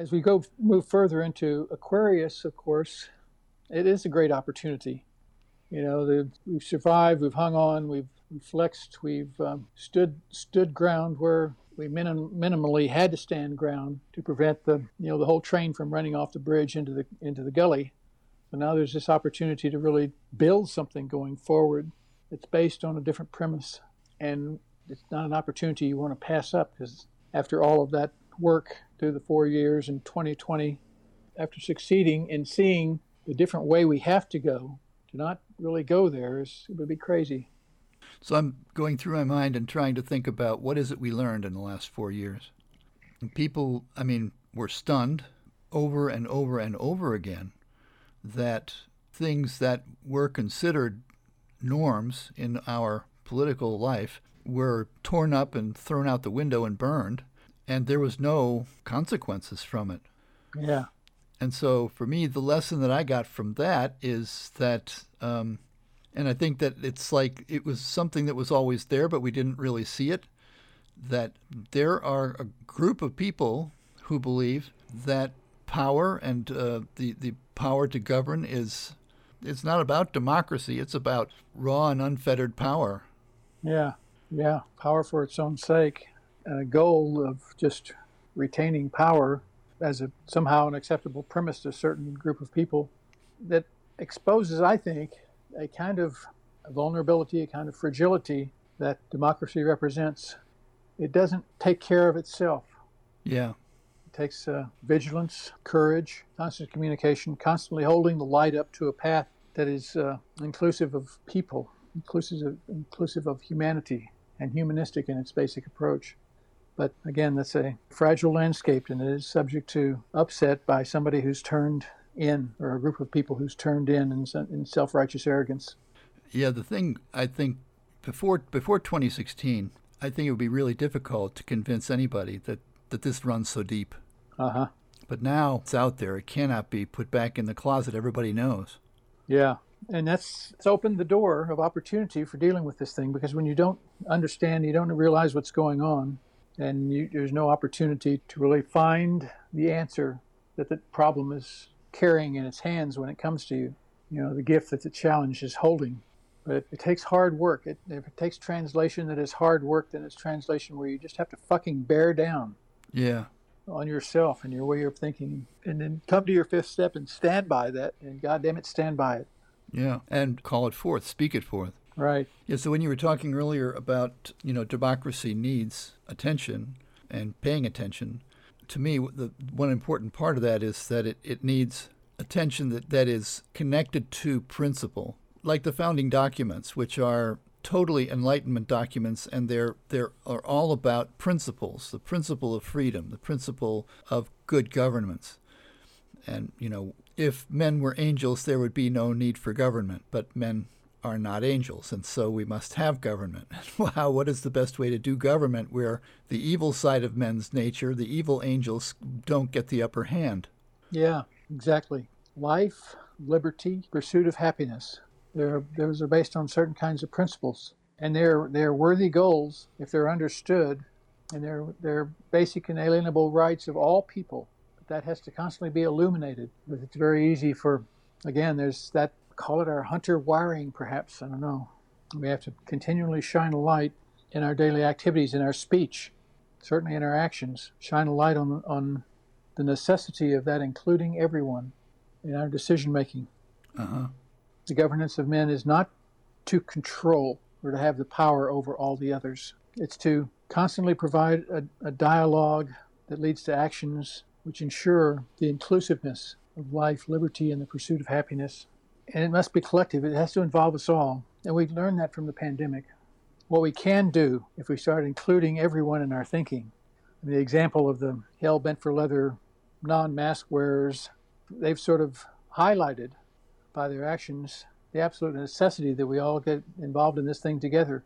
as we go move further into Aquarius, of course, it is a great opportunity. You know, the, we've survived, we've hung on, we've, flexed, we've um, stood stood ground where we minim- minimally had to stand ground to prevent the you know the whole train from running off the bridge into the into the gully. So now there's this opportunity to really build something going forward It's based on a different premise, and it's not an opportunity you want to pass up because after all of that work through the four years in 2020, after succeeding in seeing the different way we have to go, to not really go there is it would be crazy. So I'm going through my mind and trying to think about what is it we learned in the last four years. And people, I mean, were stunned over and over and over again that things that were considered norms in our political life were torn up and thrown out the window and burned, and there was no consequences from it. Yeah. And so for me, the lesson that I got from that is that, um, and I think that it's like it was something that was always there, but we didn't really see it. That there are a group of people who believe that power and uh, the the power to govern is it's not about democracy. It's about raw and unfettered power. Yeah, yeah, power for its own sake, a goal of just retaining power as a somehow an acceptable premise to a certain group of people that exposes, I think, a kind of vulnerability, a kind of fragility that democracy represents. It doesn't take care of itself. Yeah. It takes uh, vigilance, courage, constant communication, constantly holding the light up to a path that is uh, inclusive of people, inclusive of, inclusive of humanity, and humanistic in its basic approach. But again, that's a fragile landscape and it is subject to upset by somebody who's turned in, or a group of people who's turned in in, in self righteous arrogance. Yeah, the thing I think before before 2016, I think it would be really difficult to convince anybody that, that this runs so deep. Uh huh. But now it's out there. It cannot be put back in the closet. Everybody knows. Yeah. And that's it's opened the door of opportunity for dealing with this thing because when you don't understand, you don't realize what's going on, and you, there's no opportunity to really find the answer that the problem is carrying in its hands when it comes to you. You know, the gift that the challenge is holding. But it, it takes hard work. It, if it takes translation that is hard work, then it's translation where you just have to fucking bear down. Yeah. On yourself and your way of thinking, and then come to your fifth step and stand by that, and goddamn it, stand by it. Yeah, and call it forth, speak it forth. Right. Yeah, so when you were talking earlier about, you know, democracy needs attention and paying attention, to me, the one important part of that is that it, it needs attention that, that is connected to principle, like the founding documents, which are totally enlightenment documents and they're they're are all about principles the principle of freedom the principle of good governance and you know if men were angels there would be no need for government but men are not angels, and so we must have government. wow, what is the best way to do government where the evil side of men's nature, the evil angels, don't get the upper hand? Yeah, exactly. Life, liberty, pursuit of happiness. They're, those are based on certain kinds of principles, and they're they're worthy goals if they're understood, and they're they're basic inalienable rights of all people. That has to constantly be illuminated. It's very easy for, again, there's that call it our hunter wiring, perhaps. I don't know. We have to continually shine a light in our daily activities, in our speech, certainly in our actions. Shine a light on, on the necessity of that, including everyone in our decision making. Uh-huh. The governance of men is not to control or to have the power over all the others. It's to constantly provide a, a dialogue that leads to actions which ensure the inclusiveness of life, liberty, and the pursuit of happiness and it must be collective. It has to involve us all. And we've learned that from the pandemic. What we can do if we start including everyone in our thinking. The example of the hell bent for leather non mask wearers, they've sort of highlighted by their actions the absolute necessity that we all get involved in this thing together.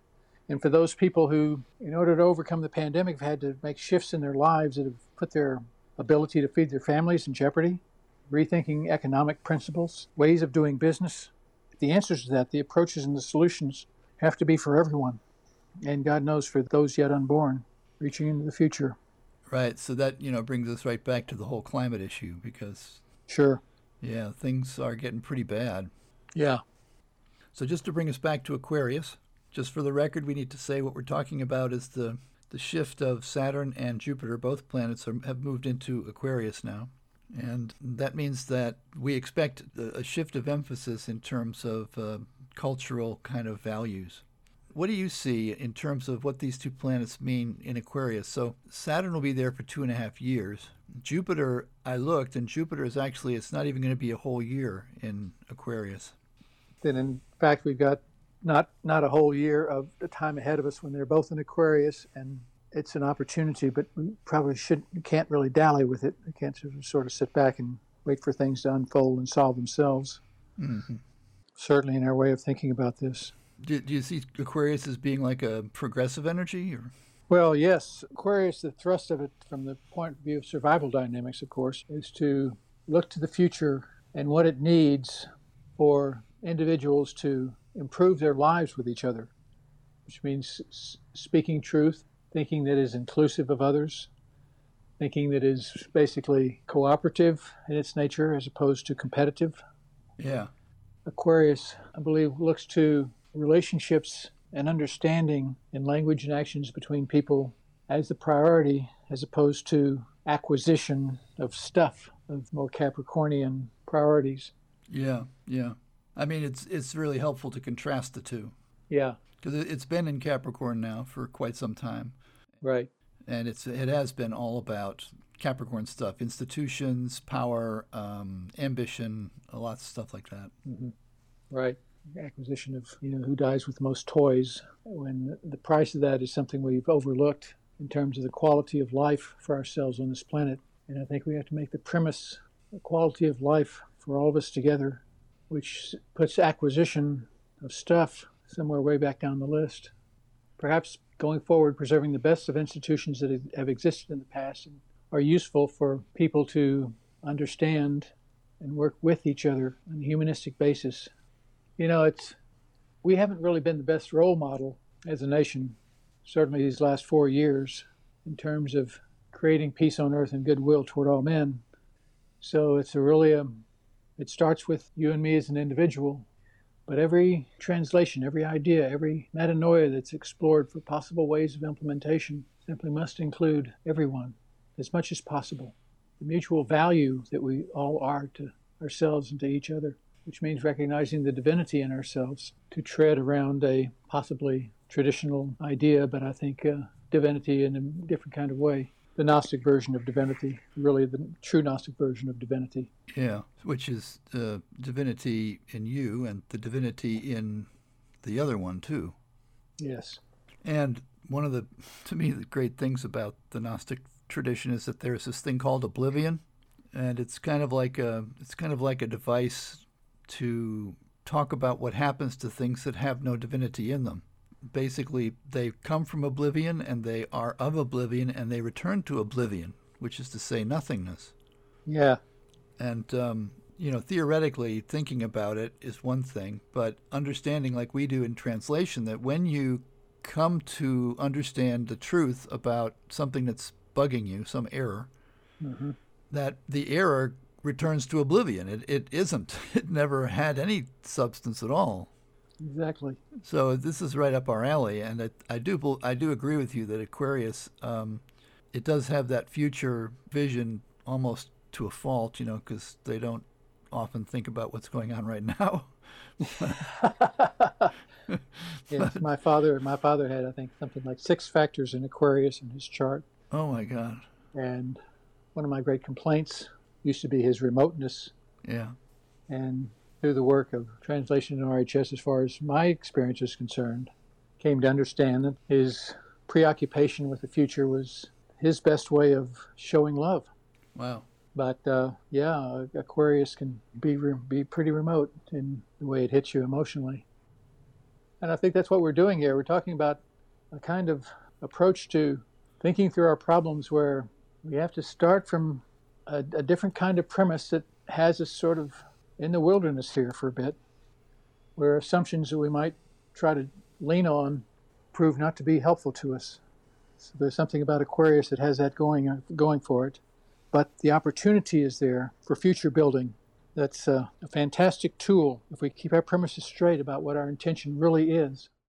And for those people who, in order to overcome the pandemic, have had to make shifts in their lives that have put their ability to feed their families in jeopardy, rethinking economic principles, ways of doing business. The answers to that, the approaches and the solutions have to be for everyone. And God knows for those yet unborn, reaching into the future. Right. So that, you know, brings us right back to the whole climate issue because, Sure. yeah, things are getting pretty bad. Yeah. So just to bring us back to Aquarius, just for the record, we need to say what we're talking about is the, the shift of Saturn and Jupiter. Both planets are, have moved into Aquarius now. And that means that we expect a shift of emphasis in terms of uh, cultural kind of values. What do you see in terms of what these two planets mean in Aquarius? So Saturn will be there for two and a half years. Jupiter, I looked, and Jupiter is actually, it's not even going to be a whole year in Aquarius. Then in fact we've got not not a whole year of the time ahead of us when they're both in Aquarius and it's an opportunity, but we probably should can't really dally with it. We can't sort of, sort of sit back and wait for things to unfold and solve themselves. Mm-hmm. Certainly in our way of thinking about this. Do, do you see Aquarius as being like a progressive energy? Or? Well, yes. Aquarius, the thrust of it from the point of view of survival dynamics, of course, is to look to the future and what it needs for individuals to improve their lives with each other, which means s- speaking truth, thinking that is inclusive of others, thinking that is basically cooperative in its nature as opposed to competitive. Yeah. Aquarius, I believe, looks to relationships and understanding in language and actions between people as the priority as opposed to acquisition of stuff, of more Capricornian priorities. Yeah. Yeah. I mean, it's it's really helpful to contrast the two Yeah, because it's been in Capricorn now for quite some time, right. and it's it has been all about Capricorn stuff, institutions, power, um, ambition, a lot of stuff like that. Right. Acquisition of, you know, who dies with the most toys, when the price of that is something we've overlooked in terms of the quality of life for ourselves on this planet. And I think we have to make the premise the quality of life for all of us together, which puts acquisition of stuff somewhere way back down the list. Perhaps going forward, preserving the best of institutions that have existed in the past and are useful for people to understand and work with each other on a humanistic basis. You know, it's we haven't really been the best role model as a nation, certainly these last four years, in terms of creating peace on earth and goodwill toward all men. So it's a really a, it starts with you and me as an individual, but every translation, every idea, every metanoia that's explored for possible ways of implementation simply must include everyone as much as possible. The mutual value that we all are to ourselves and to each other, which means recognizing the divinity in ourselves to tread around a possibly traditional idea, but I think uh, divinity in a different kind of way. The Gnostic version of divinity, really the true Gnostic version of divinity. Yeah, which is uh, divinity in you and the divinity in the other one too. Yes. And one of the, to me, the great things about the Gnostic tradition is that there's this thing called oblivion, and it's kind of like a, it's kind of like a device to talk about what happens to things that have no divinity in them. Basically, they come from oblivion and they are of oblivion and they return to oblivion, which is to say nothingness. Yeah. And um, you know, theoretically, thinking about it is one thing, but understanding, like we do in translation, that when you come to understand the truth about something that's bugging you, some error, hmm that the error returns to oblivion. It, it isn't. It never had any substance at all. Exactly. So this is right up our alley, and I, I do I do agree with you that Aquarius, um, it does have that future vision almost to a fault, you know, because they don't often think about what's going on right now. yes, my father my father had I think something like six factors in Aquarius in his chart. Oh my God! And one of my great complaints used to be his remoteness. Yeah, And through the work of translation in RHS, as far as my experience is concerned, came to understand that his preoccupation with the future was his best way of showing love. wow. But uh, yeah, Aquarius can be re- be pretty remote in the way it hits you emotionally. And I think that's what we're doing here. We're talking about a kind of approach to thinking through our problems where we have to start from a, a different kind of premise that has a sort of in the wilderness here for a bit, where assumptions that we might try to lean on prove not to be helpful to us. So there's something about Aquarius that has that going uh, going for it. But the opportunity is there for future building. That's uh, a fantastic tool if we keep our premises straight about what our intention really is.